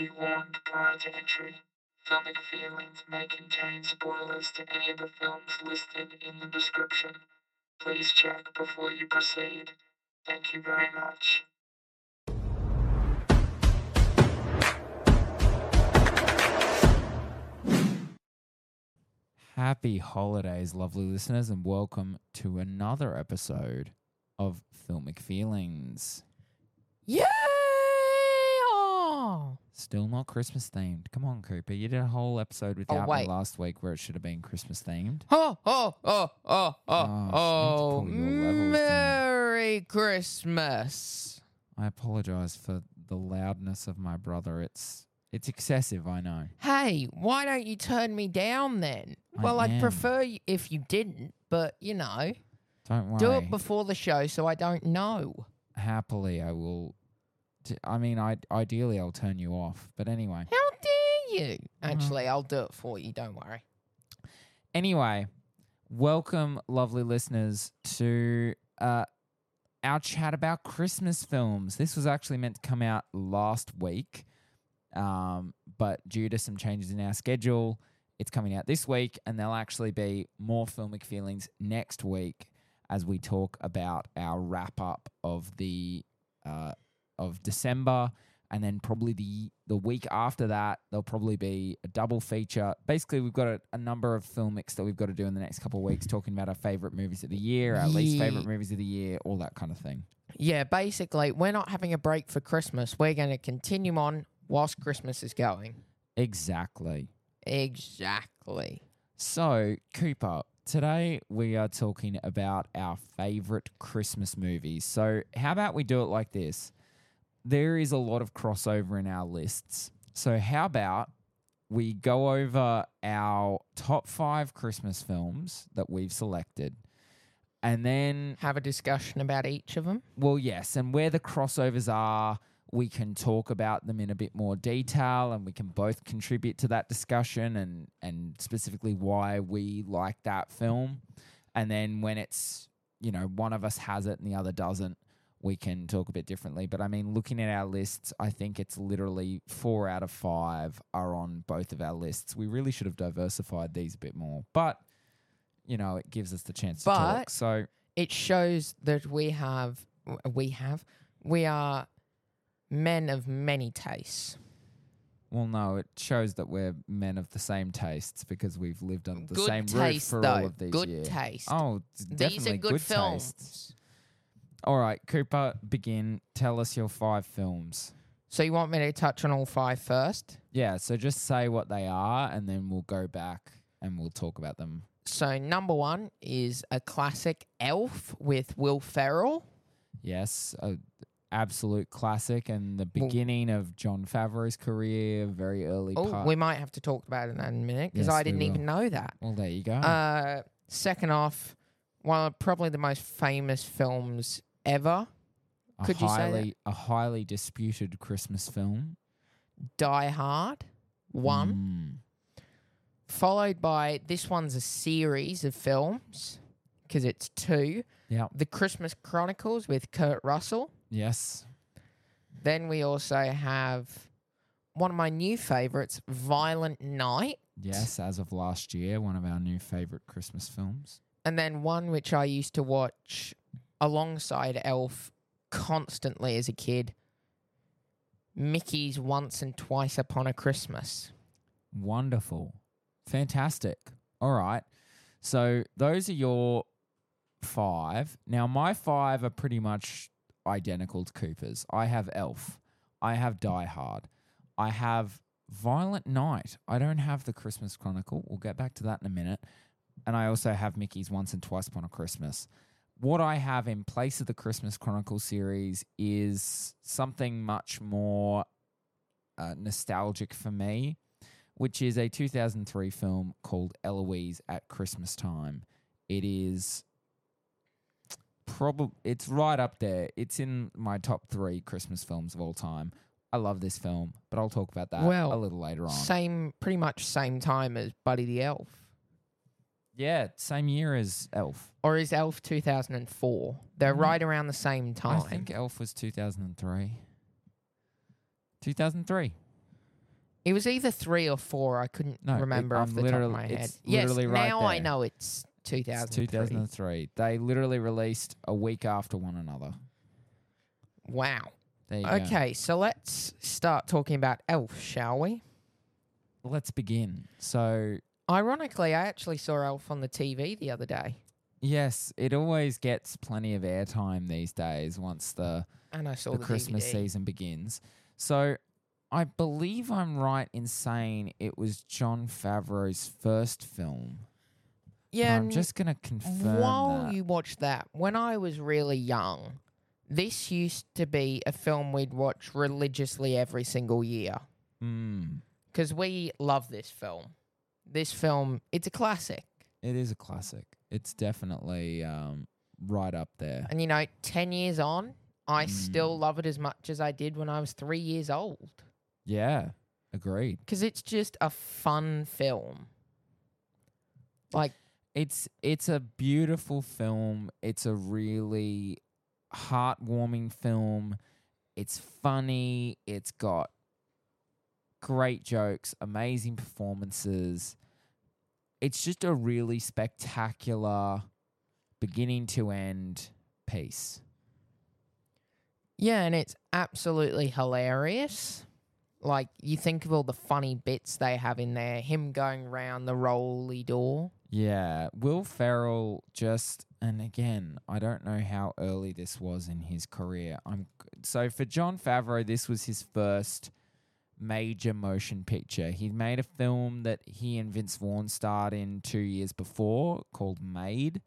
Be warned prior to entry. Filmic feelings may contain spoilers to any of the films listed in the description. Please check before you proceed. Thank you very much. Happy holidays, lovely listeners, and welcome to another episode of Filmic Feelings. Yay! Still not Christmas themed. Come on, Cooper. You did a whole episode without me oh, wait. last week where it should have been Christmas themed. Oh, oh, oh, oh, oh, Gosh, I need to oh, pull your levels down. Merry Christmas. I apologize for the loudness of my brother. It's it's excessive, I know. Hey, why don't you turn me down then? I well, I'd am. prefer y- if you didn't, but you know, Don't worry. do it before the show so I don't know. Happily, I will. T- I mean, I ideally I'll turn you off, but anyway. How dare you? Uh-huh. Actually, I'll do it for you. Don't worry. Anyway, welcome, lovely listeners, to uh, our chat about Christmas films. This was actually meant to come out last week, um, but due to some changes in our schedule, it's coming out this week, and there'll actually be more filmic feelings next week as we talk about our wrap up of the uh, of December and then probably the the week after that there'll probably be a double feature basically we've got a, a number of filmics that we've got to do in the next couple of weeks talking about our favorite movies of the year our least favorite movies of the year all that kind of thing Yeah, basically, we're not having a break for Christmas. We're going to continue on whilst Christmas is going. exactly Exactly. so cooper today we are talking about our favorite christmas movies so how about we do it like this there is a lot of crossover in our lists so how about we go over our top five Christmas films that we've selected. And then, Have a discussion about each of them. well, yes, and where the crossovers are, we can talk about them in a bit more detail and we can both contribute to that discussion and, and specifically why we like that film. And then when it's, you know, one of us has it and the other doesn't, we can talk a bit differently. But I mean, looking at our lists, I think it's literally four out of five are on both of our lists. We really should have diversified these a bit more. But, you know, it gives us the chance to talk. So, it shows that we have we have we are men of many tastes. well, no, it shows that we're men of the same tastes because we've lived under the good same roof taste for though. all of these good years. taste. Oh, it's These definitely are good, films. taste. All right, Cooper, begin. Tell us your five films. So you want me to touch on all five first? Yeah, so just say what they are and then we'll go back and we'll talk about them. So number one is a classic Elf with Will Ferrell. Yes, a absolute classic and the Well- beginning of Jon Favreau's career, very early Oh, part. we might have to talk about it in a minute because Yes, I didn't even know that. well, there you go. Uh, second off, one of probably the most famous films ever, a could you say that? highly a highly disputed Christmas film. Die Hard. One. Mm. followed by this one's a series of films because it's two. Yeah. The Christmas Chronicles with Kurt Russell. Yes. Then we also have one of my new favorites, Violent Night. Yes, as of last year, one of our new favorite Christmas films. And then one which I used to watch alongside Elf constantly as a kid. Mickey's Once and Twice Upon a Christmas. Wonderful. Fantastic. All right. So those are your five. Now, my five are pretty much identical to Cooper's. I have Elf. I have Die Hard. I have Violent Night. I don't have the Christmas Chronicle. We'll get back to that in a minute. And I also have Mickey's Once and Twice Upon a Christmas. What I have in place of the Christmas Chronicle series is something much more uh, nostalgic for me which is a 2003 film called Eloise at Christmas Time. It is probably it's right up there. It's in my top 3 Christmas films of all time. I love this film, but I'll talk about that Well, a little later on. Same, pretty much same time as Buddy the Elf. Yeah, same year as Elf. Or is Elf 2004? They're Mm. right around the same time. I think Elf was 2003. 2003. It was either three or four. I couldn't No, it- remember off the top of literally- my head. it's Yes, literally right now I there. know it's It's 2003. 2003. They literally released a week after one another. Wow. There you go. Okay, so let's start talking about Elf, shall we? Let's begin. So, Ironically, I actually saw Elf on the TV the other day, yes, it always gets plenty of airtime these days once the, and I saw the the, Christmas DVD. season begins. So, I believe I'm right in saying it was Jon Favreau's first film. Yeah, I'm just going to confirm while that. you watch that, when I was really young, this used to be a film we'd watch religiously every single year Mm, because we love this film. This film, it's a classic. it is a classic. It's definitely um, right up there. And you know, 10 years on, I still Mm. love it as much as I did when I was three years old. Yeah, agreed. Because it's just a fun film. Like, It's it's a beautiful film. It's a really heartwarming film. It's funny. It's got great jokes, amazing performances. It's just a really spectacular beginning to end piece. yeah, and it's absolutely hilarious. Like, you think of all the funny bits they have in there him going round the rolly door. Yeah, Will Ferrell just and again, I don't know how early this was in his career. I'm so for Jon Favreau, this was his first major motion picture. He made a film that he and Vince Vaughn starred in 2 years before called Made.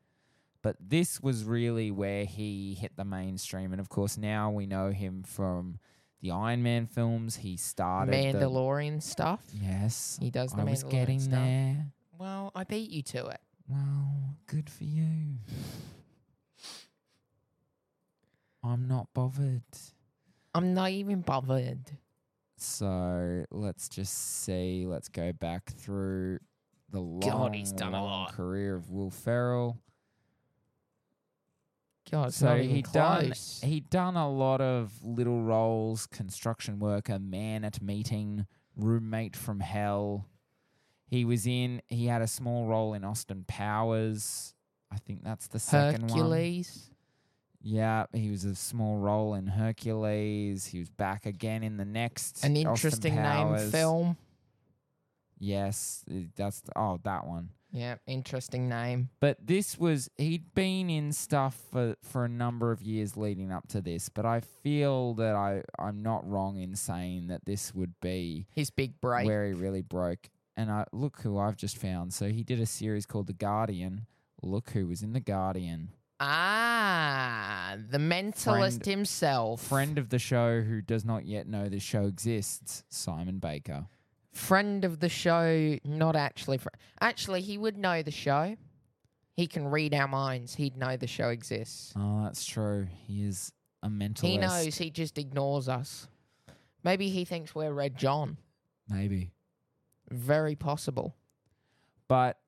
But this was really where he hit the mainstream and of course now we know him from the Iron Man films. He started the- Mandalorian stuff. Yes. He does the I was Mandalorian getting stuff. there. Well, I beat you to it. Well, good for you. I'm not bothered. I'm not even bothered. So let's just see. Let's go back through the long, God, he's done a long lot. career of Will Ferrell. God, it's so not even he done close. he done a lot of little roles: construction worker, man at meeting, roommate from hell. He was in. He had a small role in Austin Powers. I think that's the second one. Hercules. Yeah, he was a small role in Hercules. He was back again in the next. An interesting name film. Yes, that's oh that one. Yeah, interesting name. But this was he'd been in stuff for for a number of years leading up to this. But I feel that I I'm not wrong in saying that this would be His big break. where he really broke. And I look who I've just found. So he did a series called The Guardian. Look who was in The Guardian. Ah, the mentalist Friend- himself. Friend of the show who does not yet know the show exists, Simon Baker. friend of the show, not actually. Fr- actually, he would know the show. He can read our minds. He'd know the show exists. Oh, that's true. He is a mentalist. He knows. He just ignores us. Maybe he thinks we're Red John. Maybe. Very possible. But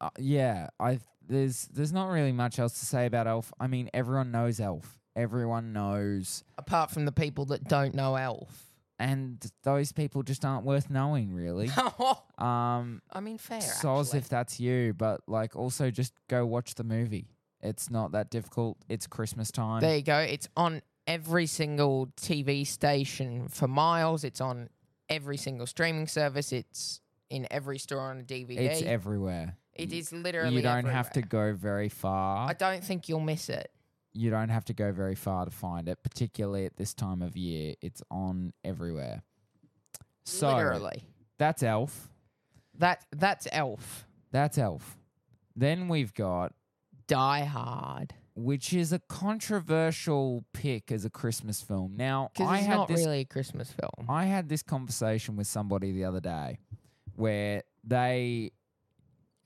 uh, yeah, I there's there's not really much else to say about Elf. I mean, everyone knows Elf. Everyone knows, Apart from the people that don't know Elf. and those people just aren't worth knowing, really. um, I mean, fair. soz actually. if that's you, but like also just go watch the movie. It's not that difficult. It's Christmas time. There you go. It's on every single TV station for miles. It's on every single streaming service. It's in every store on a DVD. it's everywhere. It is literally. You don't have to everywhere. go very far. I don't think you'll miss it. you don't have to go very far to find it, particularly at this time of year. It's on everywhere. So literally. that's Elf. That that's Elf. That's Elf. Then we've got, Die Hard. which is a controversial pick as a Christmas film. Now, Because I it's had not this really a Christmas film. I had this conversation with somebody the other day where they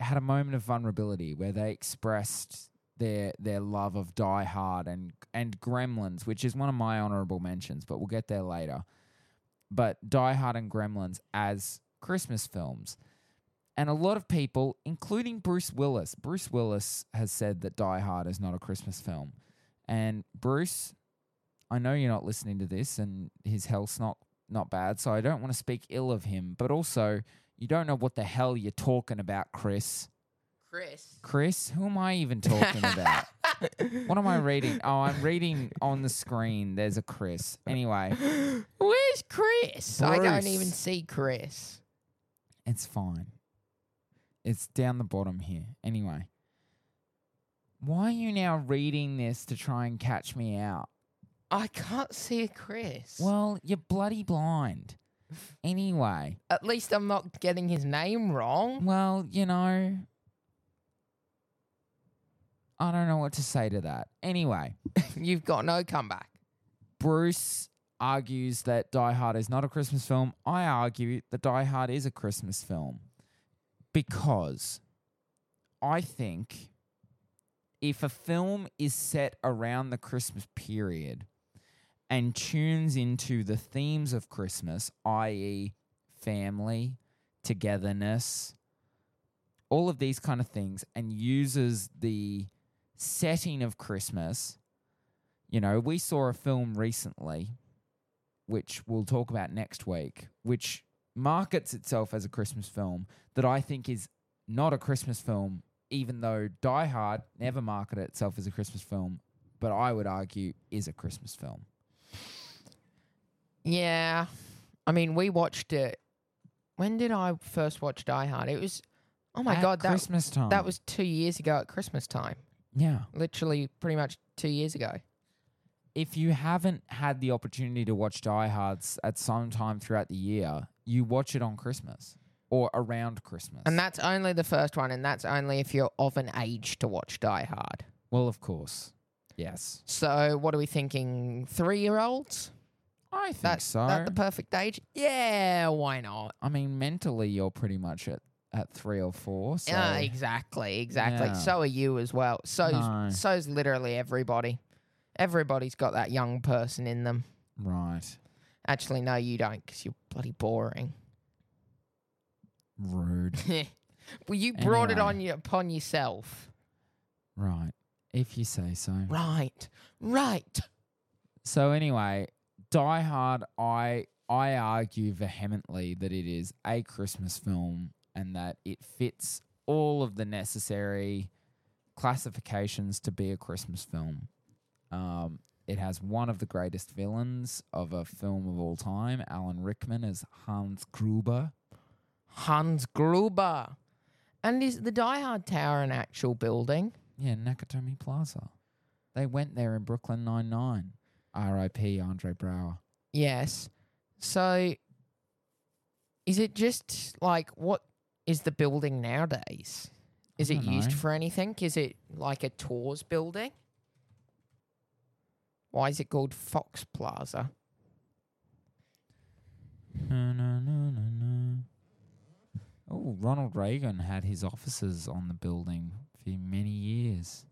had a moment of vulnerability where they expressed their their love of Die Hard and and Gremlins, which is one of my honorable mentions, but we'll get there later. But Die Hard and Gremlins as Christmas films. And a lot of people, including Bruce Willis, Bruce Willis has said that Die Hard is not a Christmas film. And Bruce, I know you're not listening to this and his health's not not bad, so I don't want to speak ill of him. But also, you don't know what the hell you're talking about, Chris. Chris. Chris, who am I even talking about? What am I reading? Oh, I'm reading on the screen. There's a Chris. Anyway, Where's Chris? I don't even see Chris. it's fine. It's down the bottom here. Anyway, why are you now reading this to try and catch me out? I can't see a Chris. Well, you're bloody blind. Anyway, at least I'm not getting his name wrong. well, you know, I don't know what to say to that. Anyway, You've got no comeback. Bruce argues that Die Hard is not a Christmas film. I argue that Die Hard is a Christmas film because I think if a film is set around the Christmas period and tunes into the themes of Christmas, i.e., family, togetherness, all of these kind of things, and uses the setting of Christmas. You know, we saw a film recently, which we'll talk about next week, which markets itself as a Christmas film that I think is not a Christmas film, even though Die Hard never marketed itself as a Christmas film, but I would argue is a Christmas film. Yeah. I mean, we watched it. When did I first watch Die Hard? It was, oh my At God, that, Christmas time. that was two years ago at Christmas time. yeah. Literally, pretty much two years ago. If you haven't had the opportunity to watch Die Hards at some time throughout the year, you watch it on Christmas or around Christmas. And that's only the first one, and that's only if you're of an age to watch Die Hard. well, of course, yes. So, what are we thinking? Three year olds? I think That's so. that the perfect age? Yeah, why not? I mean, mentally, you're pretty much at, at three or four. So Yeah, exactly, exactly. Yeah. So are you as well. So No. so's literally everybody. Everybody's got that young person in them. right, Actually, no, you don't, because you're bloody boring. rude. well, you brought it on you upon yourself. right, if you say so. Right, right. So anyway, Die Hard, I I argue vehemently that it is a Christmas film and that it fits all of the necessary classifications to be a Christmas film. Um, it has one of the greatest villains of a film of all time, Alan Rickman as Hans Gruber. Hans Gruber. And is the Die Hard Tower an actual building? Yeah, Nakatomi Plaza. They went there in Brooklyn Nine Nine. R.I.P. Andre Braugher. Yes. So, is it just like what is the building nowadays? Is it don't used know. for anything? Is it like a tours building? Why is it called Fox Plaza? No, no, no, no, no. Oh, Ronald Reagan had his offices on the building for many years.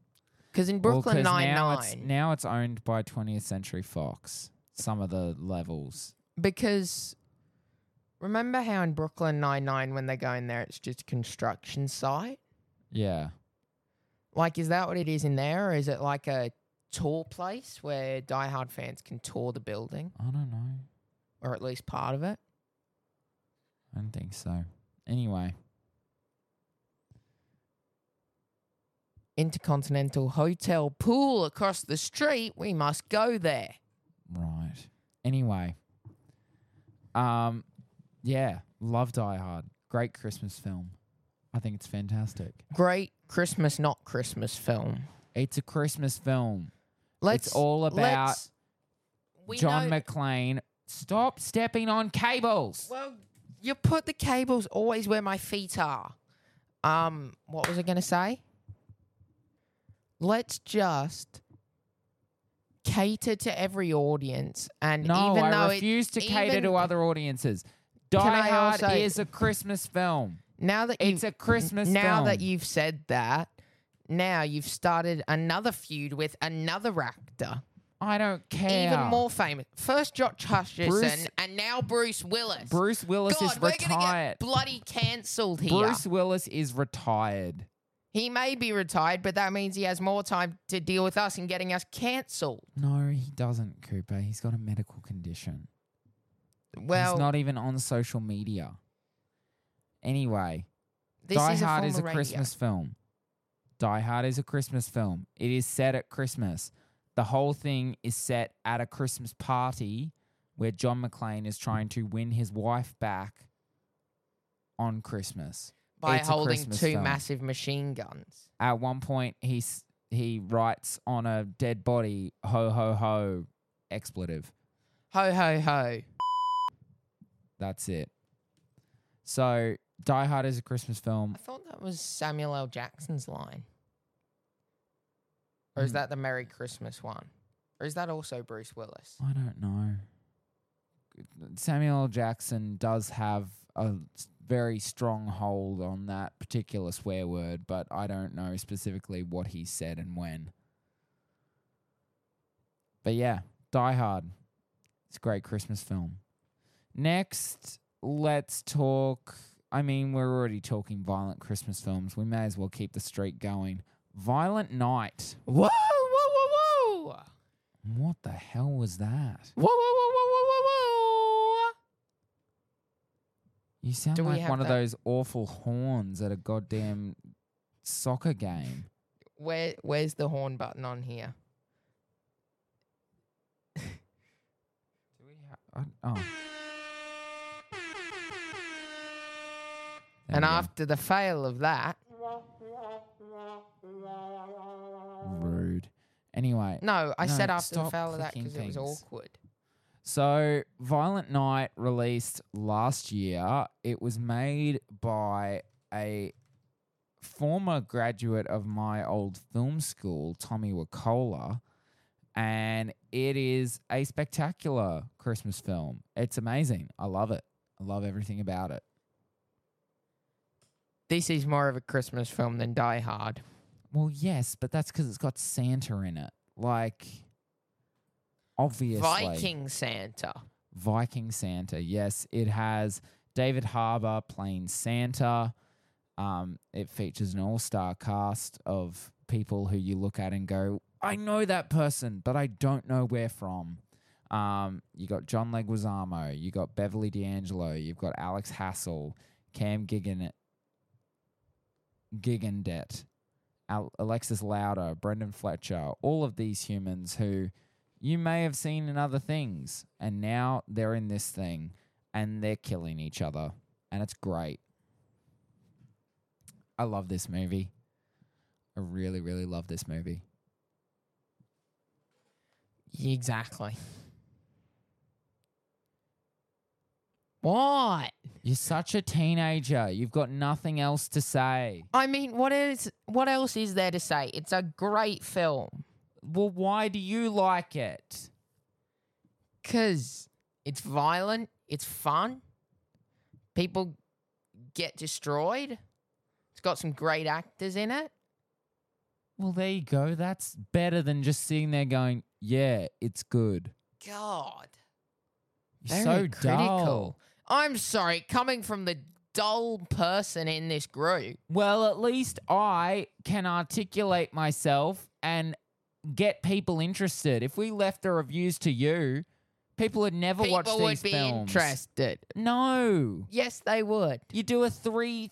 Because in Well, Nine now it's, Nine, now it's owned by 20th Century Fox. Some of the levels. because remember how in Brooklyn Nine Nine when they go in there, it's just a construction site. Yeah. Like, is that what it is in there, or is it like a tour place where Die Hard fans can tour the building, I don't know. or at least part of it? I don't think so. Anyway, Intercontinental Hotel pool across the street. We must go there. right. Anyway. Um yeah, love Die Hard. Great Christmas film. I think it's fantastic. Great Christmas, not Christmas film. It's a Christmas film. Let's it's all about let's- John know- McClane. Stop stepping on cables. Well, you put the cables always where my feet are. Um, what was I going to say? Let's just cater to every audience, and No, even I though refuse it, to cater to other audiences. Die Hard also- is a Christmas film. now that It's a Christmas film. now film. that you've said that, now you've started another feud with another actor, I don't care. even more famous. First Josh Hutcherson, Bruce- and now Bruce Willis. Bruce Willis God, is we're gonna retired. get bloody cancelled here. Bruce Willis is retired. He may be retired, but that means he has more time to deal with us and getting us cancelled. No, he doesn't, Cooper. He's got a medical condition. Well, He's not even on social media. Anyway, this Die is Hard is a. Christmas film. Die Hard is a Christmas film. It is set at Christmas. The whole thing is set at a Christmas party where John McClane is trying to win his wife back on Christmas. By It's holding two film. massive machine guns. At one point, he's he writes on a dead body, "Ho ho ho," expletive. Ho ho ho! That's it. So, Die Hard is a Christmas film. I thought that was Samuel L. Jackson's line. Or is Mm. that the Merry Christmas one? Or is that also Bruce Willis? I don't know. Samuel L. Jackson does have a very strong hold on that particular swear word, but I don't know specifically what he said and when. But yeah, Die Hard. It's a great Christmas film. Next, let's talk. I mean, we're already talking violent Christmas films. We may as well keep the streak going. Violent Night. Whoa, whoa, whoa, whoa! What the hell was that? Whoa, whoa, whoa, whoa, whoa, whoa, whoa! You sound Do like have one of those awful horns at a goddamn soccer game. Where, where's the horn button on here? Do we ha- I- oh. There and after the fail of that, rude. Anyway, no, I No, said after the fail of that because it was awkward. So Violent Night released last year. It was made by a former graduate of my old film school, Tommy Wirkola, and it is a spectacular Christmas film. It's amazing. I love it. I love everything about it. This is more of a Christmas film than Die Hard. Well, yes, but that's because it's got Santa in it. Like, obviously. Viking Santa. Viking Santa. Yes, it has David Harbour playing Santa. Um, it features an all star cast of people who you look at and go, I know that person, but I don't know where from. Um, you got John Leguizamo, you got Beverly D'Angelo, you've got Alex Hassell, Cam Gigan, Gigandet, Al- Alexis Louder, Brendan Fletcher, all of these humans who you may have seen in other things, and now they're in this thing and they're killing each other, and it's great. I love this movie. I really, really love this movie. Exactly. What? You're such a teenager. You've got nothing else to say. I mean, what is what else is there to say? It's a great film Well, why do you like it? cuz it's violent, it's fun. People get destroyed. It's got some great actors in it. Well, there you go. That's better than just sitting there going, "Yeah, it's good." God. You're so critical. dull. I'm sorry, coming from the dull person in this group. Well, at least I can articulate myself and get people interested. If we left the reviews to you, people would never watch People these would be films. interested. No. Yes, they would. You do a three,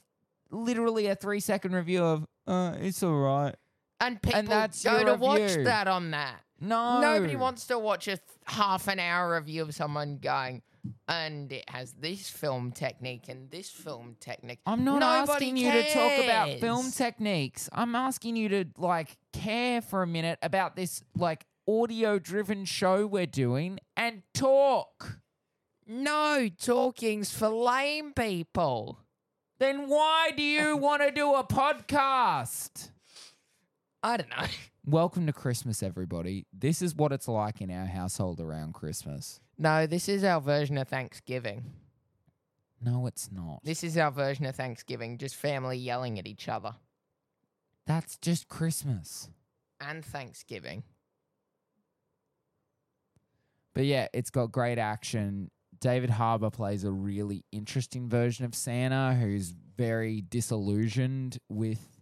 literally a three second review of, uh, it's all right. And people that's go your to watch review. that on that. No. Nobody wants to watch a th- half an hour review of someone going, and it has this film technique and this film technique. I'm not Nobody asking you to talk about film techniques. I'm asking you to like care for a minute about this like audio driven show we're doing and talk. No, talking's for lame people. Then why do you want to do a podcast? I don't know. Welcome to Christmas, everybody. This is what it's like in our household around Christmas. No, this is our version of Thanksgiving. No, it's not. This is our version of Thanksgiving, just family yelling at each other. That's just Christmas. And Thanksgiving. But yeah, it's got great action. David Harbour plays a really interesting version of Santa who's very disillusioned with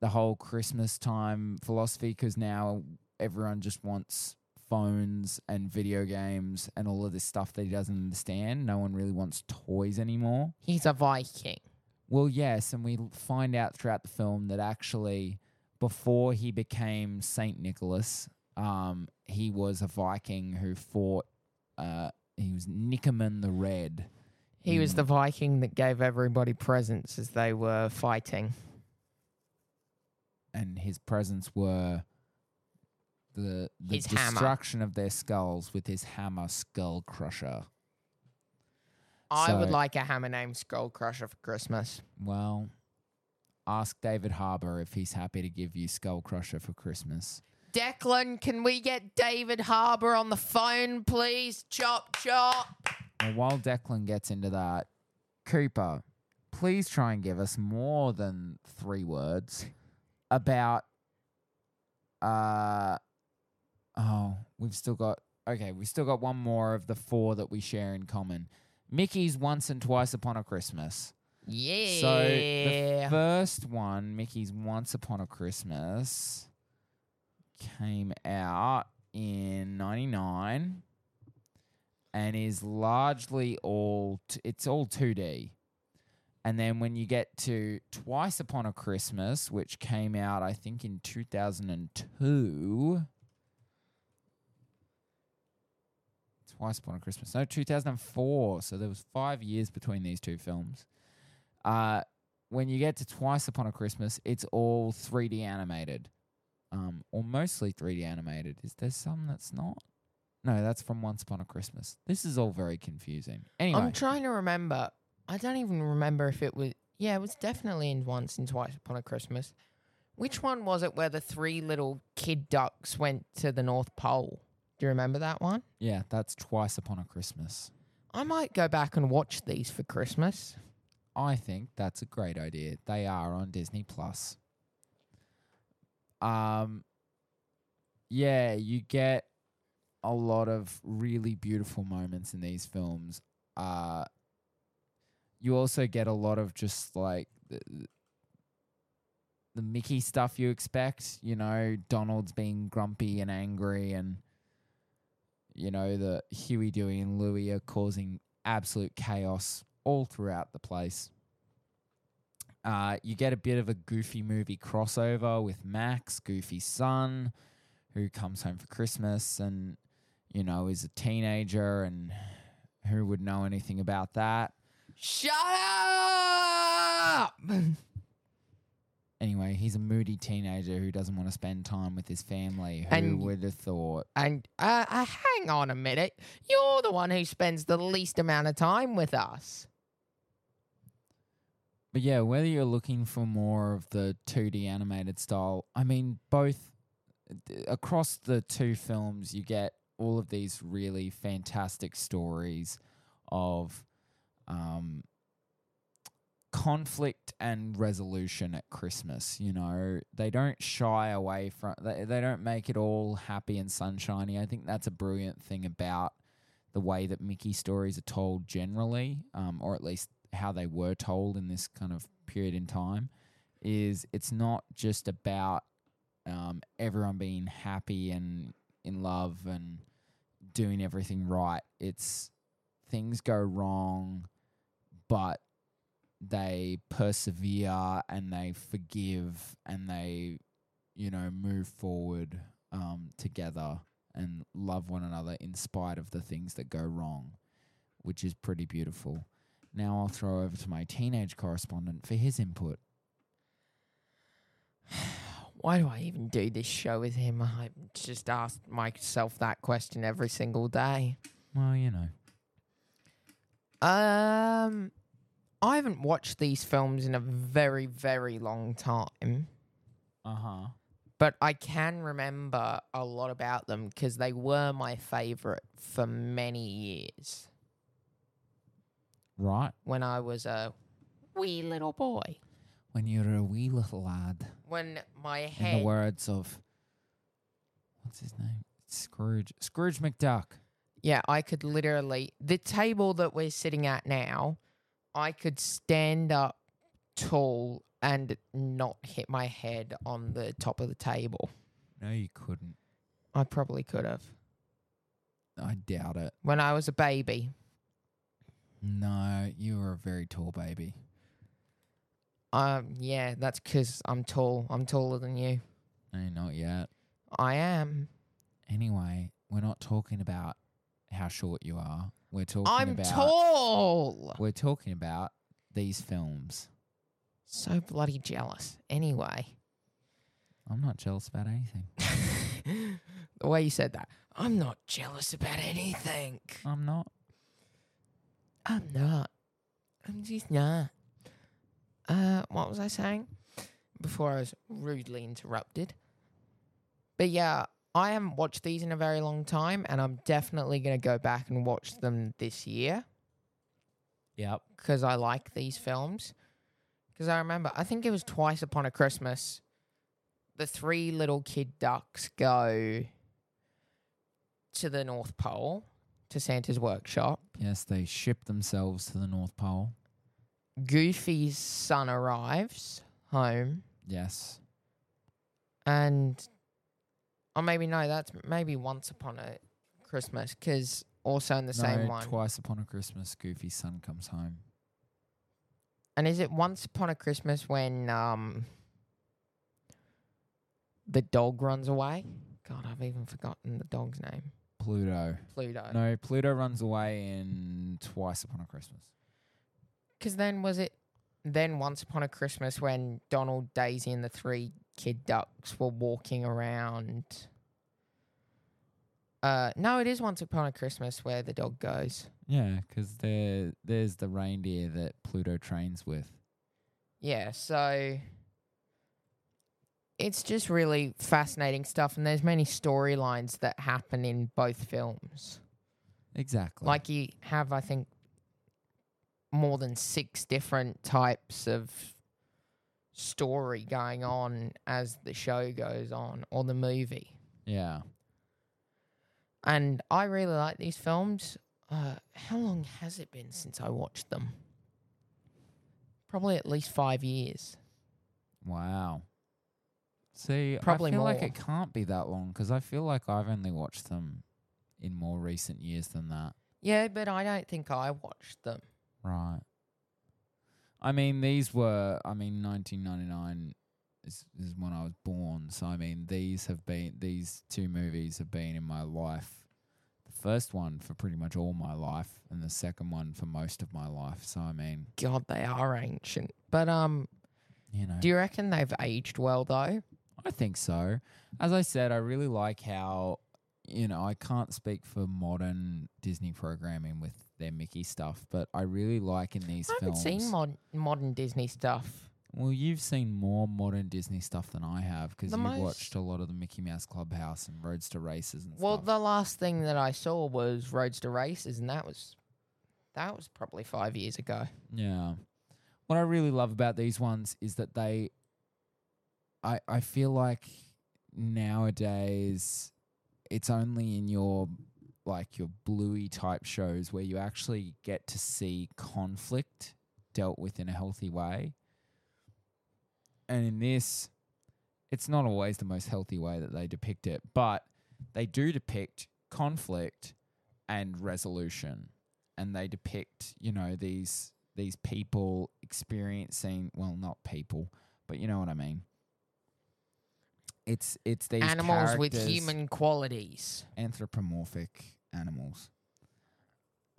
the whole Christmas time philosophy because now everyone just wants phones and video games and all of this stuff that he doesn't understand. No one really wants toys anymore. He's a Viking. Well, yes, and we find out throughout the film that actually before he became Saint Nicholas, um, he was a Viking who fought. Uh, he was Nicomund the Red. He was the Viking that gave everybody presents as they were fighting. and his presents were the the His hammer. destruction of their skulls with his hammer skull crusher. I would like a hammer named Skull Crusher for Christmas. Well, ask David Harbour if he's happy to give you skull crusher for Christmas. Declan, can we get David Harbour on the phone, please? Chop, chop. And while Declan gets into that, Cooper, please try and give us more than three words about. Uh, oh, we've still got. Okay, we've still got one more of the four that we share in common. Mickey's Once and Twice Upon a Christmas. Yeah. So the first one, Mickey's Once Upon a Christmas, came out in '99 and is largely all t- it's all 2D. And then when you get to Twice Upon a Christmas, which came out I think in 2002, Twice Upon a Christmas. No, 2004. So there was 5 years between these two films. Uh when you get to Twice Upon a Christmas, it's all 3D animated. Um or mostly 3D animated. Is there some that's not? No, that's from Once Upon a Christmas. This is all very confusing. Anyway, I'm trying to remember. I don't even remember if it was. Yeah, it was definitely in Once and Twice Upon a Christmas. Which one was it where the three little kid ducks went to the North Pole? Do you remember that one? yeah, that's Twice Upon a Christmas. I might go back and watch these for Christmas. I think that's a great idea. They are on Disney Plus. Um yeah, you get a lot of really beautiful moments in these films. Uh you also get a lot of just like the, the Mickey stuff you expect, you know, Donald's being grumpy and angry and you know, the Huey, Dewey and Louie are causing absolute chaos all throughout the place. Uh, you get a bit of a goofy movie crossover with Max, Goofy's son, who comes home for Christmas and, you know, is a teenager and who would know anything about that? Shut up! Anyway, he's a moody teenager who doesn't want to spend time with his family. Who And- would have thought? And uh, uh, hang on a minute. You're the one who spends the least amount of time with us. But yeah, whether you're looking for more of the 2D animated style, I mean, both d- across the two films, you get all of these really fantastic stories of um, conflict and resolution at Christmas. You know, they don't shy away from, they, they don't make it all happy and sunshiny. I think that's a brilliant thing about the way that Mickey stories are told generally, um, or at least how they were told in this kind of period in time, is it's not just about um, everyone being happy and in love and doing everything right. It's things go wrong, but they persevere and they forgive and they, you know, move forward um, together and love one another in spite of the things that go wrong, which is pretty beautiful. Now I'll throw over to my teenage correspondent for his input. Why do I even do this show with him? I just ask myself that question every single day. Well, you know. Um, I haven't watched these films in a very, very long time, Uh huh. but I can remember a lot about them because they were my favorite for many years Right. when I was a wee little boy. When you're a wee little lad. When my head. In the words of what's his name? Scrooge. Scrooge McDuck. Yeah, I could literally the table that we're sitting at now, I could stand up tall and not hit my head on the top of the table. No, you couldn't. I probably could have. I doubt it. when I was a baby. No, you were a very tall baby. Um, yeah, that's 'cause I'm tall. I'm taller than you. No, not yet. I am. Anyway, we're not talking about how short you are. We're talking I'm about tall. we're talking about these films. So bloody jealous. Anyway, I'm not jealous about anything. the way you said that, I'm not jealous about anything. I'm not. I'm not. I'm just not. Uh, what was I saying? Before I was rudely interrupted. But yeah, I haven't watched these in a very long time, and I'm definitely going to go back and watch them this year Yep. because I like these films. Because I remember, I think it was Twice Upon a Christmas, the three little kid ducks go to the North Pole, to Santa's workshop. Yes, they ship themselves to the North Pole. Goofy's son arrives home, Yes. and or maybe no, that's maybe Once Upon a Christmas, because also in the same no, one. Twice upon a Christmas, Goofy's son comes home. And is it Once Upon a Christmas when um the dog runs away? God, I've even forgotten the dog's name. Pluto. Pluto. No, Pluto runs away in Twice Upon a Christmas. Because then was it then Once Upon a Christmas when Donald, Daisy, and the three kid ducks were walking around? Uh, no, it is Once Upon a Christmas where the dog goes. Yeah, because there there's the reindeer that Pluto trains with. Yeah, so it's just really fascinating stuff, and there's many storylines that happen in both films. Exactly. Like you have, I think, more than six different types of story going on as the show goes on or the movie. yeah. And I really like these films. Uh, how long has it been since I watched them? Probably at least five years. Wow. See, Probably I feel like it can't be that long because I feel like I've only watched them in more recent years than that. Yeah, but I don't think I watched them. Right. I mean, these were. I mean, 1999 is is when I was born. So I mean, these have been. These two movies have been in my life. The first one for pretty much all my life, and the second one for most of my life. So I mean, God, they are ancient. But um, you know. do you reckon they've aged well though? I think so. As I said, I really like how, you know, I can't speak for modern Disney programming with their Mickey stuff, but I really like in these I haven't films. seen mod- modern Disney stuff. well, you've seen more modern Disney stuff than I have because The you've most- watched a lot of the Mickey Mouse Clubhouse and Roadster Racers and stuff. Well, stuff. the last thing that I saw was Roadster Racers, and that was that was probably five years ago. Yeah. What I really love about these ones is that they I I feel like nowadays it's only in your like your bluey type shows where you actually get to see conflict dealt with in a healthy way. And in this it's not always the most healthy way that they depict it, but they do depict conflict and resolution and they depict you know these these people experiencing well not people but you know what i mean it's it's these Animals with human qualities, anthropomorphic animals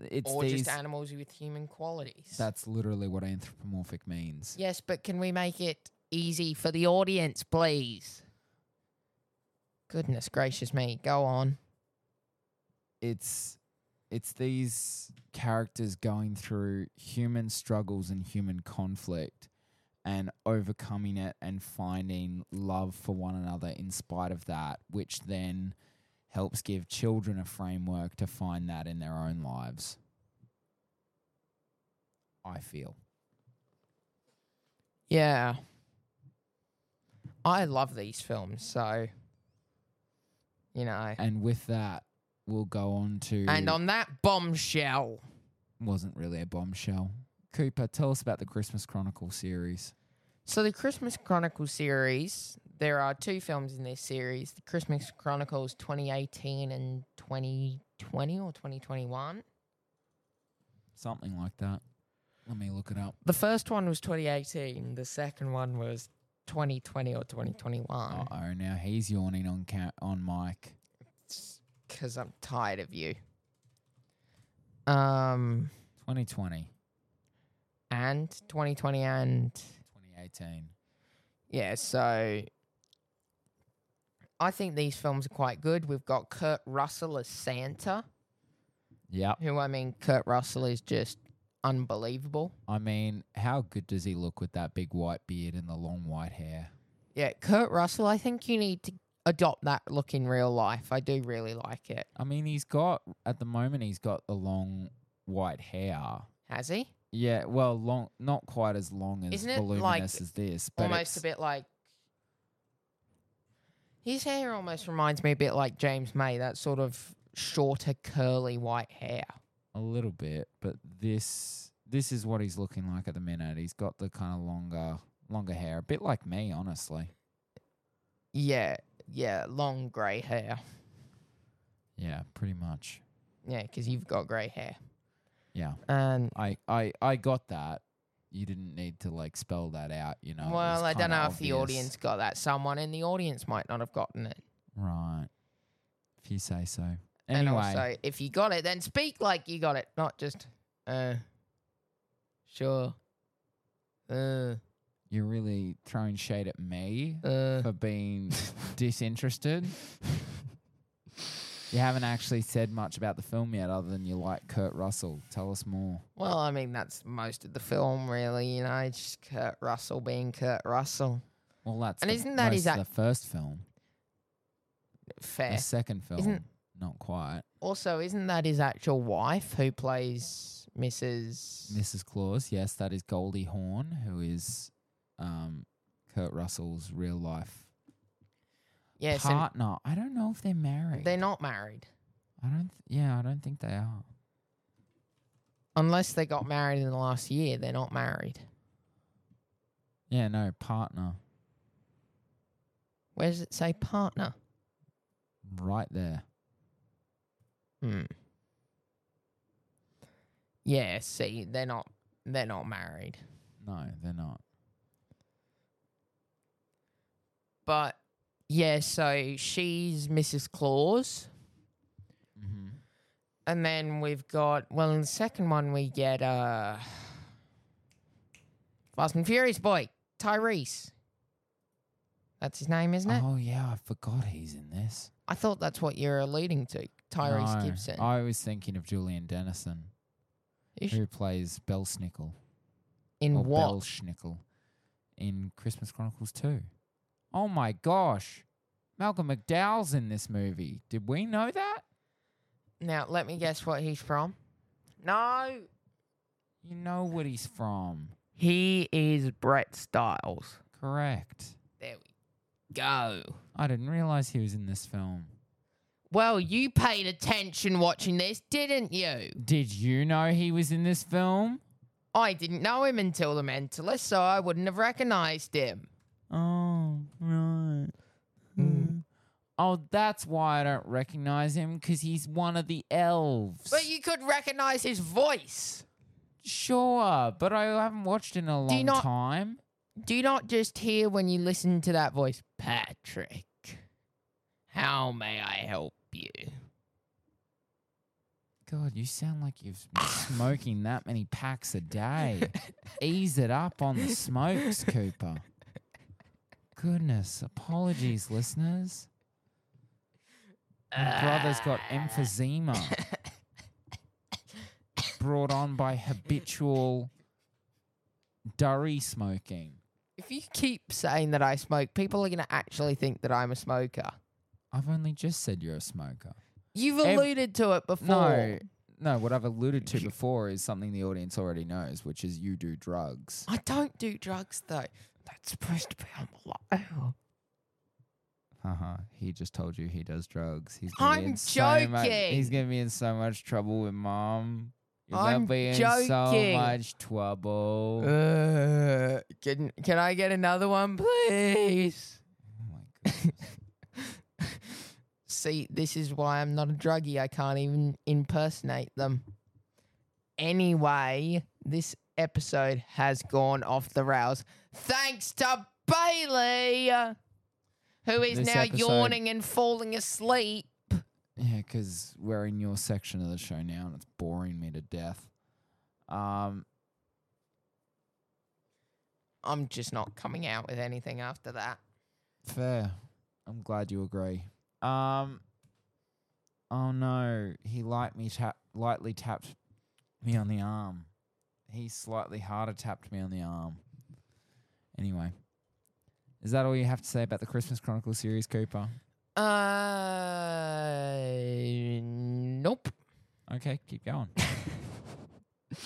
it's or these just animals with human qualities. that's literally what anthropomorphic means yes, but can we make it easy for the audience, please? Goodness gracious me, go on. it's it's these characters going through human struggles and human conflict and overcoming it and finding love for one another in spite of that which then helps give children a framework to find that in their own lives i feel Yeah. I love these films, so you know. and with that we'll go on to And on that bombshell. wasn't really a bombshell cooper tell us about the christmas chronicle series So the Christmas Chronicle series, there are two films in this series: the Christmas Chronicles 2018 and 2020 or 2021. Something like that. Let me look it up. The first one was 2018. The second one was 2020 or 2021. Uh oh, now he's yawning on ca- on mic. Because I'm tired of you. Um, 2020, and 2020 and 2018. yeah. So I think these films are quite good. We've got Kurt Russell as Santa. Yep. who I mean, Kurt Russell is just unbelievable. I mean, how good does he look with that big white beard and the long white hair? Yeah, Kurt Russell, I think you need to adopt that look in real life. I do really like it. I mean, he's got at the moment he's got the long white hair. Has he? Yeah, well, long, not quite as long as Isn't it voluminous like as this, but almost a it's- bit like. His hair almost reminds me a bit like James May, that sort of shorter, curly white hair. a little bit. But this, this is what he's looking like at the minute. He's got the kind of longer, longer hair, a bit like me, honestly. Yeah, yeah, long grey hair. Yeah, pretty much. Yeah, because you've got grey hair. Yeah, And I, I, I got that. You didn't need to like spell that out, you know. well, I don't know if the obvious. audience got that. Someone in the audience might not have gotten it. Right. If you say so. And Anyway, also, if you got it, then speak like you got it, not just, uh, sure. Uh, you're really throwing shade at me uh. for being disinterested. You haven't actually said much about the film yet, other than you like Kurt Russell. Tell us more. Well, I mean, that's most of the film, really. You know, just Kurt Russell being Kurt Russell. Well, that's And the, isn't that his ac- the first film. Fair. The second film, Isn't- not quite. Also, isn't that his actual wife who plays Mrs. Mrs. Claus, yes, that is Goldie Hawn, who is um, Kurt Russell's real life Yes, and partner. I don't know if they're married. they're not married. I don't. Th- yeah, I don't think they are. Unless they got married in the last year, they're not married. Yeah, no partner. Where does it say partner? Right there. Hmm. Yeah, see, they're not they're not married. No, they're not. But yeah, so she's Mrs. Claus. Mm-hmm. And then we've got well in the second one we get uh Fast and Furious boy, Tyrese. That's his name, isn't it? Oh yeah, I forgot he's in this. I thought that's what you're alluding to. Tyrese No, Gibson. I was thinking of Julian Dennison, Ish- who plays Belsnickel in or what? Belschnickel in Christmas Chronicles 2. Oh my gosh. Malcolm McDowell's in this movie. Did we know that? Now let me guess what he's from. No. You know what he's from. He is Bret Stiles. Correct. There we go. I didn't realize he was in this film. Well, you paid attention watching this, didn't you? Did you know he was in this film? I didn't know him until The Mentalist, so I wouldn't have recognized him. Oh, right. Mm. Oh, that's why I don't recognize him because he's one of the elves. But you could recognize his voice. Sure, but I haven't watched in a Do you long not- time. Do you not just hear when you listen to that voice, Patrick? How may I help you? God, you sound like you've been smoking that many packs a day. Ease it up on the smokes, Cooper. Goodness, apologies, listeners. My brother's got uh. emphysema brought on by habitual durry smoking. If you keep saying that I smoke, people are going to actually think that I'm a smoker. I've only just said you're a smoker. You've Ev- alluded to it before. No, no. What I've alluded to before is something the audience already knows, which is you do drugs. I don't do drugs, though. That's supposed to be on the low. Haha, he just told you he does drugs. He's gonna be I'm in so much- joking. he's gonna be in so much trouble with mom. You're I'm gonna be in so joking. much trouble. Uh, can can I get another one, please? oh my goodness. See, this is why I'm not a druggie. I can't even impersonate them. Anyway, this episode has gone off the rails. Thanks to Bailey, who is This now episode- yawning and falling asleep. Yeah, because we're in your section of the show now, and it's boring me to death. Um, I'm just not coming out with anything after that. fair. I'm glad you agree. Um, oh no, he light me tap lightly tapped me on the arm. He slightly harder tapped me on the arm. Anyway, is that all you have to say about the Christmas Chronicle series, Cooper? Uh, nope. Okay, keep going.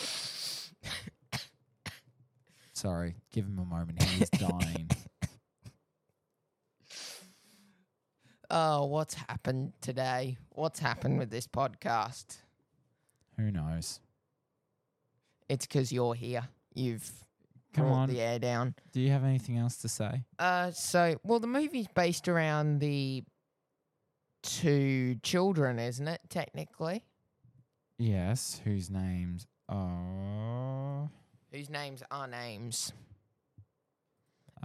Sorry, give him a moment. He's dying. Oh, what's happened today? What's happened with this podcast? Who knows? It's because you're here. You've Come brought on. the air down. Do you have anything else to say? Uh, so well, the movie's based around the two children, isn't it? Technically, Yes. Whose names are? whose names are names.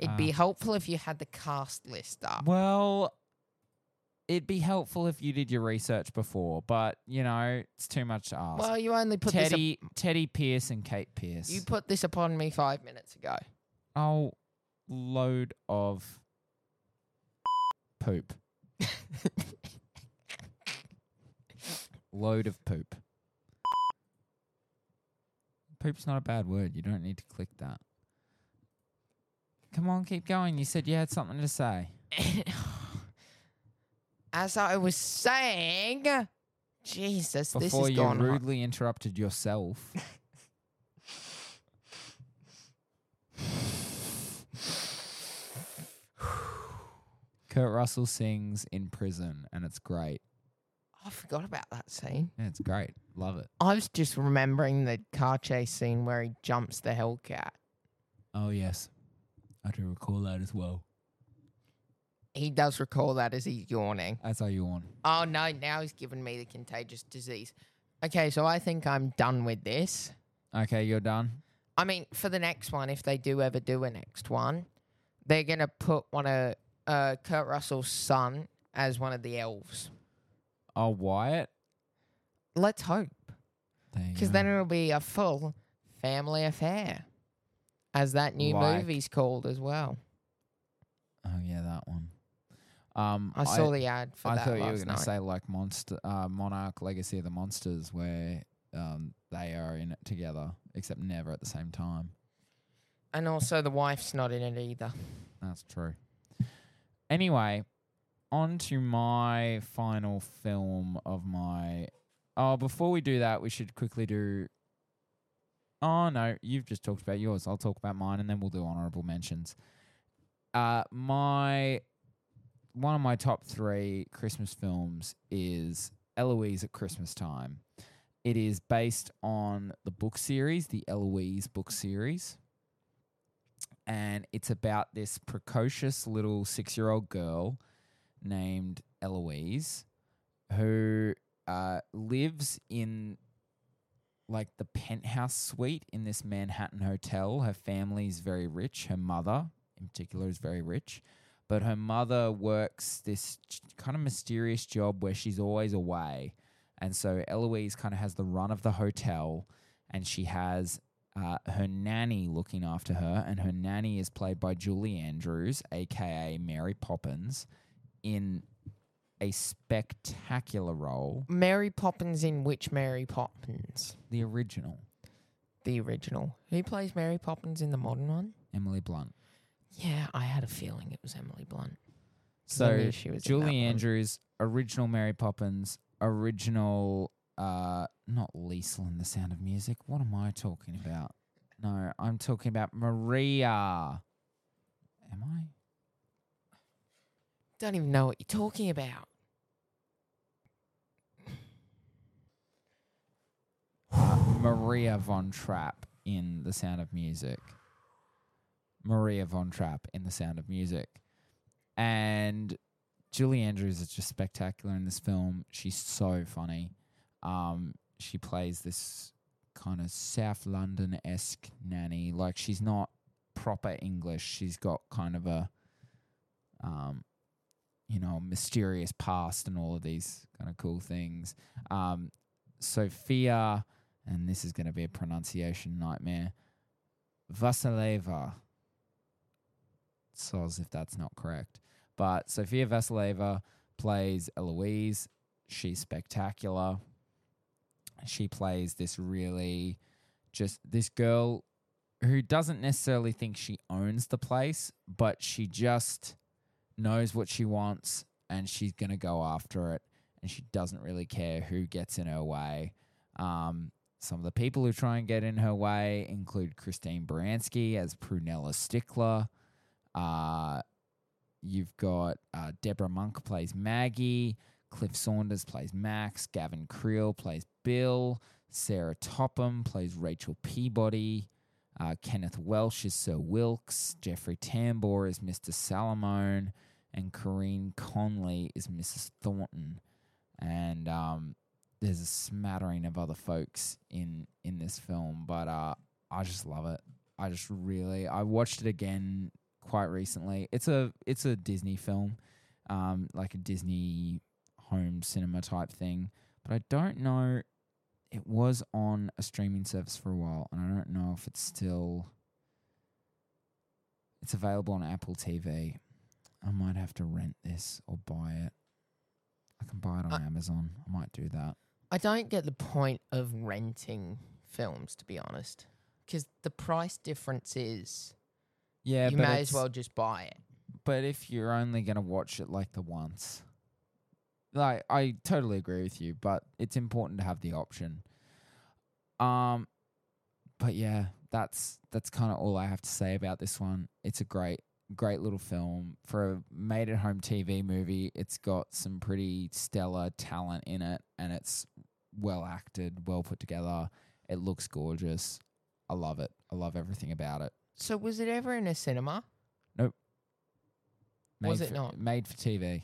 It'd be uh, helpful if you had the cast list up. well. It'd be helpful if you did your research before, but you know it's too much to ask. Well, you only put this. Up, Teddy, Teddy Pierce, and Kate Pierce. you put this upon me five minutes ago. oh, load of poop. load of poop. Poop's not a bad word. You don't need to click that. Come on, keep going. You said you had something to say. As I was saying, Jesus, this is you rudely interrupted yourself. Kurt Russell sings in prison, and it's great. I forgot about that scene. Yeah, it's great. Love it. I was just remembering the car chase scene where he jumps the Hellcat. Oh yes, I do recall that as well. He does recall that as he's yawning. As I yawn. Oh no, now he's given me the contagious disease. Okay, so I think I'm done with this. Okay, you're done. I mean, for the next one, if they do ever do a next one, they're gonna put one of uh, Kurt Russell's son as one of the elves. Oh, Wyatt. Let's hope, because then it'll be a full family affair, as that new Like- movie's called as well. Oh yeah, that one. Um, I saw the ad for I that thought you were going to say like Monster, uh, Monarch Legacy of the Monsters, where um, they are in it together, except never at the same time. and also, the wife's not in it either. That's true. Anyway, on to my final film of my. Oh, before we do that, we should quickly do. Oh no, you've just talked about yours. I'll talk about mine, and then we'll do honorable mentions. Uh, my one of my top three Christmas films is Eloise at Christmas Time. It is based on the book series, the Eloise book series and it's about this precocious little six year old girl named Eloise who uh, lives in like the penthouse suite in this Manhattan hotel. Her family's very rich. Her mother, in particular, is very rich. But her mother works this kind of mysterious job where she's always away. And so Eloise kind of has the run of the hotel and she has uh, her nanny looking after her, and her nanny is played by Julie Andrews, aka Mary Poppins, in a spectacular role. Mary Poppins in which Mary Poppins? The original, The original. Who plays Mary Poppins in the modern one? Emily Blunt. Yeah, I had a feeling it was Emily Blunt. So she was Julie. Andrews, original Mary Poppins, original, uh, not Liesl in The Sound of Music. What am I talking about? No, I'm talking about Maria. Am I? Don't even know what you're talking about. Maria von Trapp in The Sound of Music. Maria von Trapp in The Sound of Music. And Julie Andrews is just spectacular in this film. She's so funny. Um, she plays this kind of South London esque nanny. Like she's not proper English. She's got kind of a um, you know, mysterious past and all of these kind of cool things. Um, Sofia, and this is going to be a pronunciation nightmare. Vassilieva. So as if that's not correct. But Sofia Vassilieva plays Eloise. She's spectacular. She plays this really just this girl who doesn't necessarily think she owns the place, but she just knows what she wants and she's going to go after it. And she doesn't really care who gets in her way. Um, some of the people who try and get in her way include Christine Baranski as Prunella Stickler. Uh, you've got uh, Deborah Monk plays Maggie. Cliff Saunders plays Max. Gavin Creel plays Bill. Sarah Topham plays Rachel Peabody. Uh, Kenneth Welsh is Sir Wilkes. Jeffrey Tambor is Mr. Salamone. And Corinne Conley is Mrs. Thornton. And um, there's a smattering of other folks in in this film, but uh, I just love it. I just really I watched it again quite recently. It's a it's a Disney film, um, like a Disney home cinema type thing. But I don't know. It was on a streaming service for a while, and I don't know if it's still. It's available on Apple TV. I might have to rent this or buy it. I can buy it on Uh, Amazon. I might do that. I don't get the point of renting films, to be honest, because the price difference is Yeah, you but may as it's- well just buy it. But if you're only gonna watch it like the once, like I totally agree with you, but it's important to have the option. Um, but yeah, that's that's kind of all I have to say about this one. It's a great, great little film for a made-at-home TV movie. It's got some pretty stellar talent in it, and it's well acted, well put together. It looks gorgeous. I love it. I love everything about it. So was it ever in a cinema? Made Was it for, not? made for TV?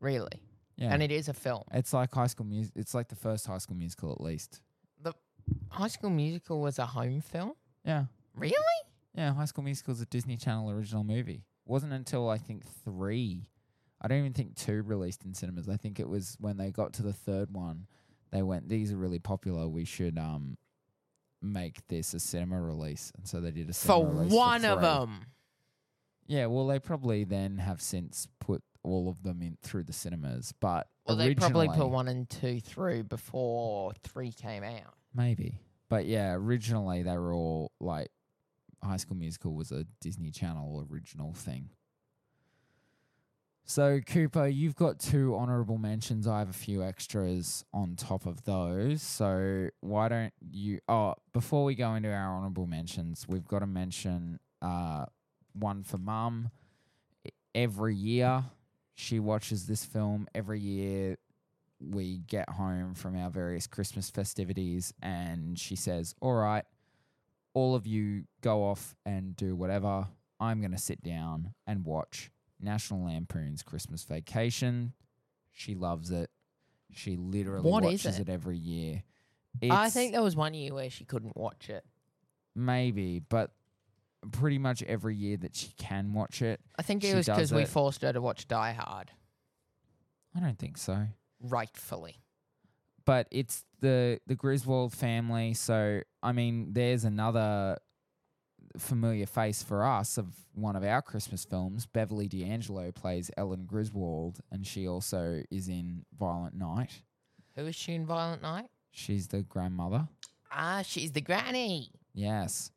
Really? Yeah, And it is a film. It's like High School Music. It's like the first High School Musical, at least. The High School Musical was a home film? Yeah, Really? yeah. High School Musical is a Disney Channel original movie. wasn't until I think three. I don't even think two released in cinemas. I think it was when they got to the third one, they went, "These are really popular. We should um make this a cinema release." And so they did a For cinema release for one of three. them. Yeah, well, they probably then have since put all of them in through the cinemas, but Well, they probably put originally- one and two through before three came out. Maybe. But yeah, originally they were all like High School Musical was a Disney Channel original thing. So Cooper, you've got two honorable mentions. I have a few extras on top of those. So why don't you Oh, before we go into our honorable mentions, we've got to mention uh one for mum. Every year she watches this film. Every year we get home from our various Christmas festivities and she says, All right, all of you go off and do whatever. I'm going to sit down and watch National Lampoon's Christmas Vacation. She loves it. She literally What is watches it? it? every year. I It's- think there was one year where she couldn't watch it. maybe, but pretty much every year that she can watch it. I think it She was because we it. forced her to watch Die Hard, I don't think so. rightfully. but it's the the Griswold family. So I mean, there's another familiar face for us of one of our Christmas films. Beverly D'Angelo plays Ellen Griswold, and she also is in Violent Night. Who is she in Violent Night? She's the grandmother. Ah, she's the granny. Yes.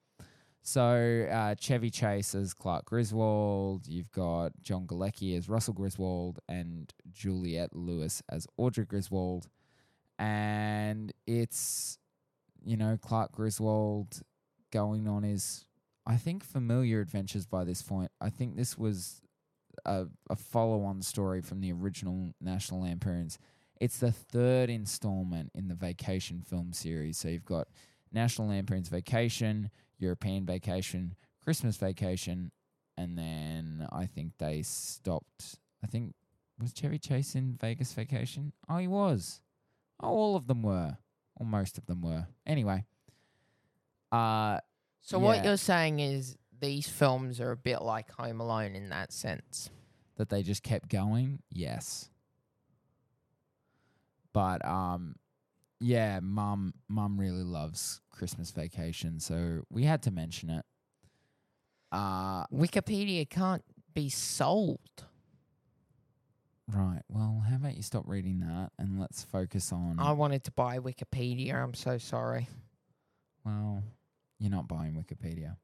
So uh, Chevy Chase as Clark Griswold. You've got John Galecki as Russell Griswold and Juliette Lewis as Audrey Griswold. And it's, you know, Clark Griswold going on his, I think, familiar adventures by this point. I think this was a, a follow on story from the original National Lampoons. It's the third installment in the vacation film series. So you've got National Lampoon's Vacation, European Vacation, Christmas Vacation, and then I think they stopped. I think was Chevy Chase in Vegas Vacation? Oh, he was. Oh, all of them were, or most of them were. Anyway, uh, So what you're saying is these films are a bit like Home Alone in that sense. that they just kept going. Yes, but um, yeah, mum, mum really loves Christmas Vacation, so we had to mention it. Uh, Wikipedia can't be sold. right. Well, how about you stop reading that and let's focus on. I wanted to buy Wikipedia. I'm so sorry. Well, you're not buying Wikipedia.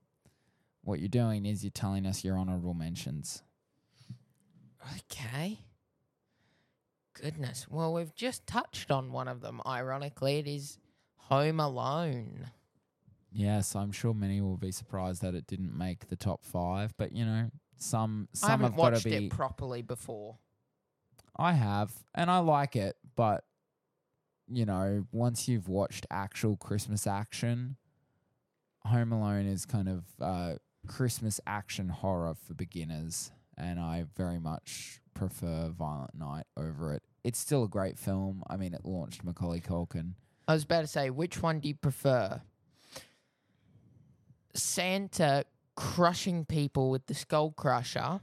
What you're doing is you're telling us your honorable mentions. Okay. Goodness. Well, we've just touched on one of them. Ironically, it is Home Alone. Yes, I'm sure many will be surprised that it didn't make the top five, but you know, some I some haven't have watched be. it properly before. I have, and I like it, but you know, once you've watched actual Christmas action, Home Alone is kind of uh, Christmas action horror for beginners, and I very much prefer Violent Night over it. It's still a great film. I mean, it launched Macaulay Culkin. I was about to say, which one do you prefer? Santa crushing people with the skull crusher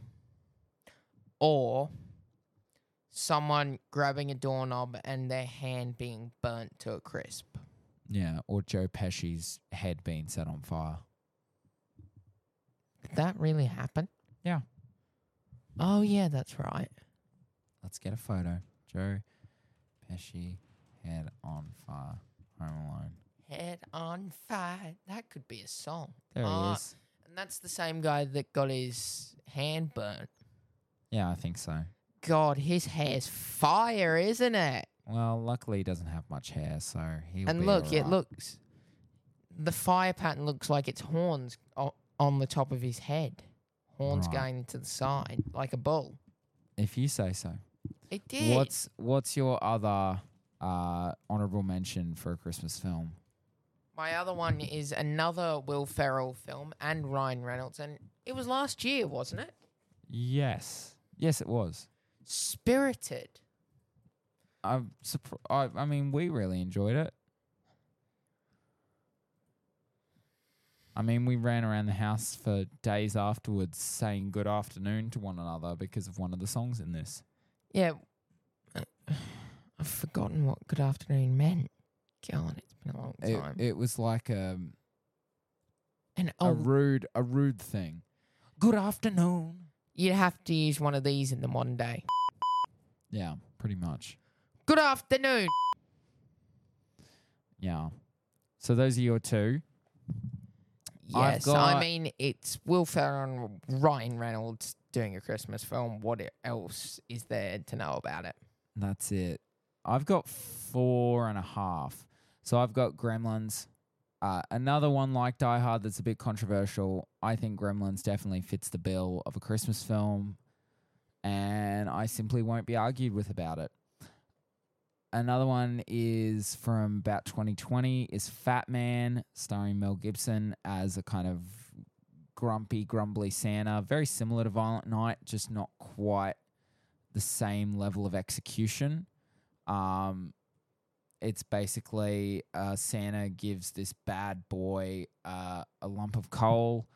or someone grabbing a doorknob and their hand being burnt to a crisp? Yeah, or Joe Pesci's head being set on fire. Did that really happen? Yeah. Oh, yeah, that's right. Let's get a photo. Joe Pesci, head on fire, Home Alone. Head on fire. That could be a song. There Ah. he is. And that's the same guy that got his hand burnt. Yeah, I think so. God, his hair's fire, isn't it? Well, luckily he doesn't have much hair, so he. and look, it looks. The fire pattern looks like it's horns o- on the top of his head. Horns Right. going to the side, like a bull. If you say so. It did. What's What's your other uh, honorable mention for a Christmas film? My other one is another Will Ferrell film and Ryan Reynolds, and it was last year, wasn't it? Yes, yes, it was. Spirited. I'm surprised. I, I mean, we really enjoyed it. I mean, we ran around the house for days afterwards saying good afternoon to one another because of one of the songs in this. Yeah. I've forgotten what good afternoon meant. God, it's been a long time. it was like um, a, and a rude a rude thing. Good afternoon. you'd have to use one of these in the modern day. Yeah, pretty much. Good afternoon. Yeah. So those are your two. Yes, got- I mean it's Will Ferrell and Ryan Reynolds doing a Christmas film. What else is there to know about it? That's it. I've got four and a half. So I've got Gremlins. Uh, another one like Die Hard that's a bit controversial. I think Gremlins definitely fits the bill of a Christmas film, and I simply won't be argued with about it. Another one is from about 2020 is Fatman, starring Mel Gibson as a kind of grumpy, grumbly Santa, very similar to Violent Night, just not quite the same level of execution. Um, it's basically uh, Santa gives this bad boy uh, a lump of coal,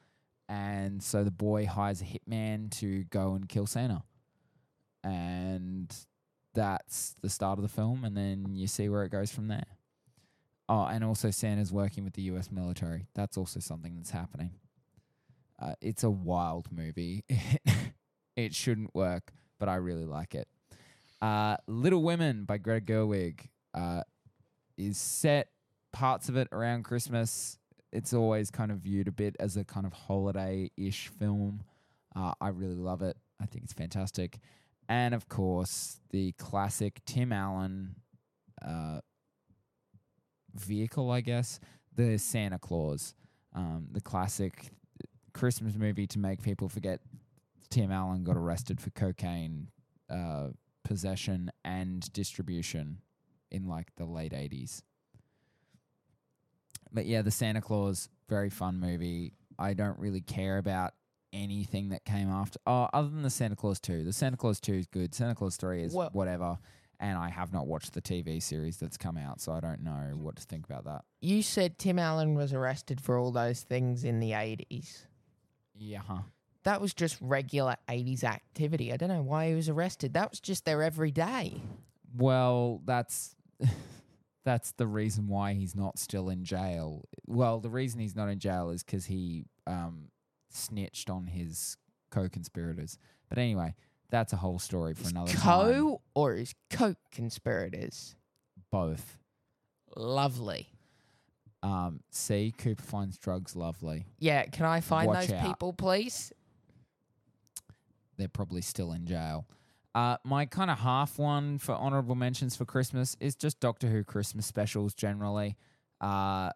and so the boy hires a hitman to go and kill Santa. And that's the start of the film, and then you see where it goes from there. Oh, and also Santa's working with the U.S. military. That's also something that's happening. Uh, it's a wild movie. it shouldn't work, but I really like it. Uh, Little Women by Greta Gerwig uh, is set parts of it around Christmas. It's always kind of viewed a bit as a kind of holiday ish film. Uh, I really love it. I think it's fantastic. And of course, the classic Tim Allen uh, vehicle, I guess, the Santa Clause, um, the classic Christmas movie to make people forget Tim Allen got arrested for cocaine uh, possession and distribution in like the late 80s. But yeah, the Santa Clause, very fun movie. I don't really care about anything that came after. Oh, other than the Santa Clause 2. The Santa Clause 2 is good. Santa Clause 3 is Well- whatever. And I have not watched the TV series that's come out, so I don't know what to think about that. You said Tim Allen was arrested for all those things in the 80s. Yeah. Huh. That was just regular 80s activity. I don't know why he was arrested. That was just their everyday. Well, that's that's the reason why he's not still in jail. Well, the reason he's not in jail is because he um, snitched on his co-conspirators. But anyway, that's a whole story for another time. co or his coke conspirators? Both. Lovely. Um, see, Cooper finds drugs lovely. Yeah, can I find Watch those out. people, please? They're probably still in jail. Uh, my kind of half one for honorable mentions for Christmas is just Doctor Who Christmas specials generally. Uh,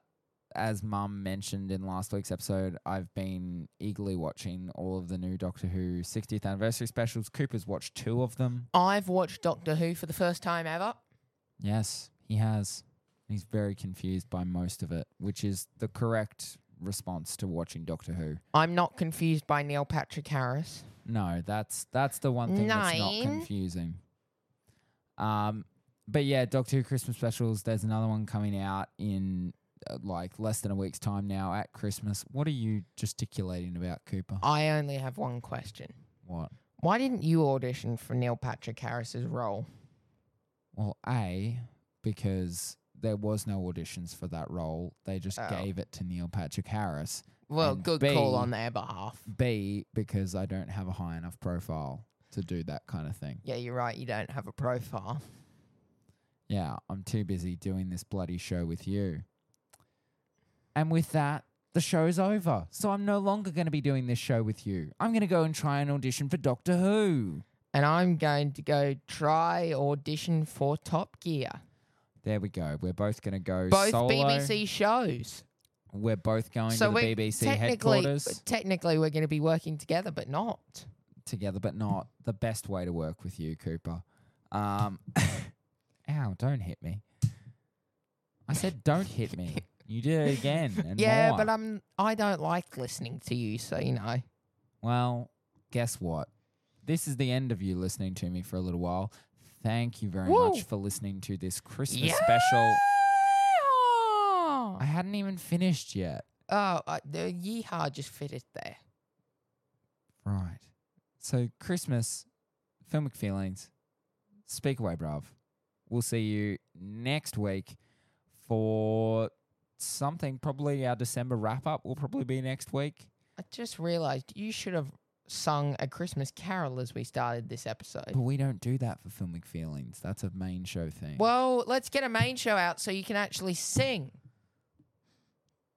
as Mum mentioned in last week's episode, I've been eagerly watching all of the new Doctor Who 60th anniversary specials. Cooper's watched two of them. I've watched Doctor Who for the first time ever. Yes, he has. He's very confused by most of it, which is the correct response to watching Doctor Who. I'm not confused by Neil Patrick Harris. No, that's that's the one thing that's not Nine. confusing. Um, but yeah, Doctor Who Christmas specials. There's another one coming out in like less than a week's time now at Christmas. What are you gesticulating about, Cooper? I only have one question. What? Why didn't you audition for Neil Patrick Harris's role? Well, a because there was no auditions for that role. They just Oh. gave it to Neil Patrick Harris. Well, And good B- call on their behalf. B because I don't have a high enough profile to do that kind of thing. Yeah, you're right. You don't have a profile. Yeah, I'm too busy doing this bloody show with you. And with that, the show's over. So I'm no longer going to be doing this show with you. I'm going to go and try and audition for Doctor Who. And I'm going to go try audition for Top Gear. There we go. We're both going to go Both solo. BBC shows. We're both going so to the BBC technically, headquarters technically, we're going to be working together, but not. together, but not the best way to work with you, Cooper. Um, ow! Don't hit me. I said don't hit me. You did it again. And yeah, more. but I'm. I don't like listening to you, so you know. Well, guess what? This is the end of you listening to me for a little while. Thank you very Woo. much for listening to this Christmas Yeah. special. I hadn't even finished yet. Oh, uh, the yeehaw just fitted there. Right. So, Christmas, filmic feelings, speak away, bruv. We'll see you next week for something. Probably our December wrap up will probably be next week. I just realized you should have sung a Christmas carol as we started this episode. But we don't do that for filmic feelings. That's a main show thing. Well, let's get a main show out so you can actually sing.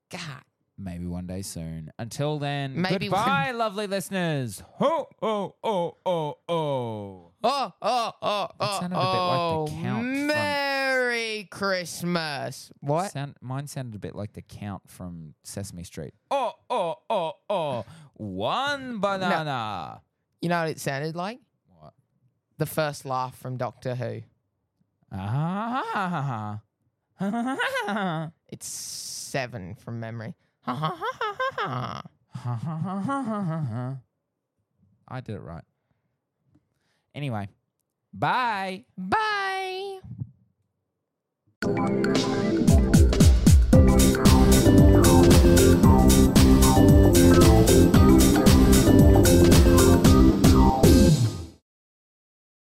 God. Maybe one day soon. Until then, Maybe one- goodbye, lovely listeners. Ho, oh, oh, oh, oh. Oh, oh, oh, oh, sounded a bit like the oh, Count from- Merry Christmas. What? Sound, mine sounded a bit like the Count from Sesame Street. Oh, oh, oh, oh. One banana. You know what it sounded like? What? The first laugh from Doctor Who. Ah. It's seven from memory. Ha ha ha ha ha ha. I did it right. Anyway, bye. Bye.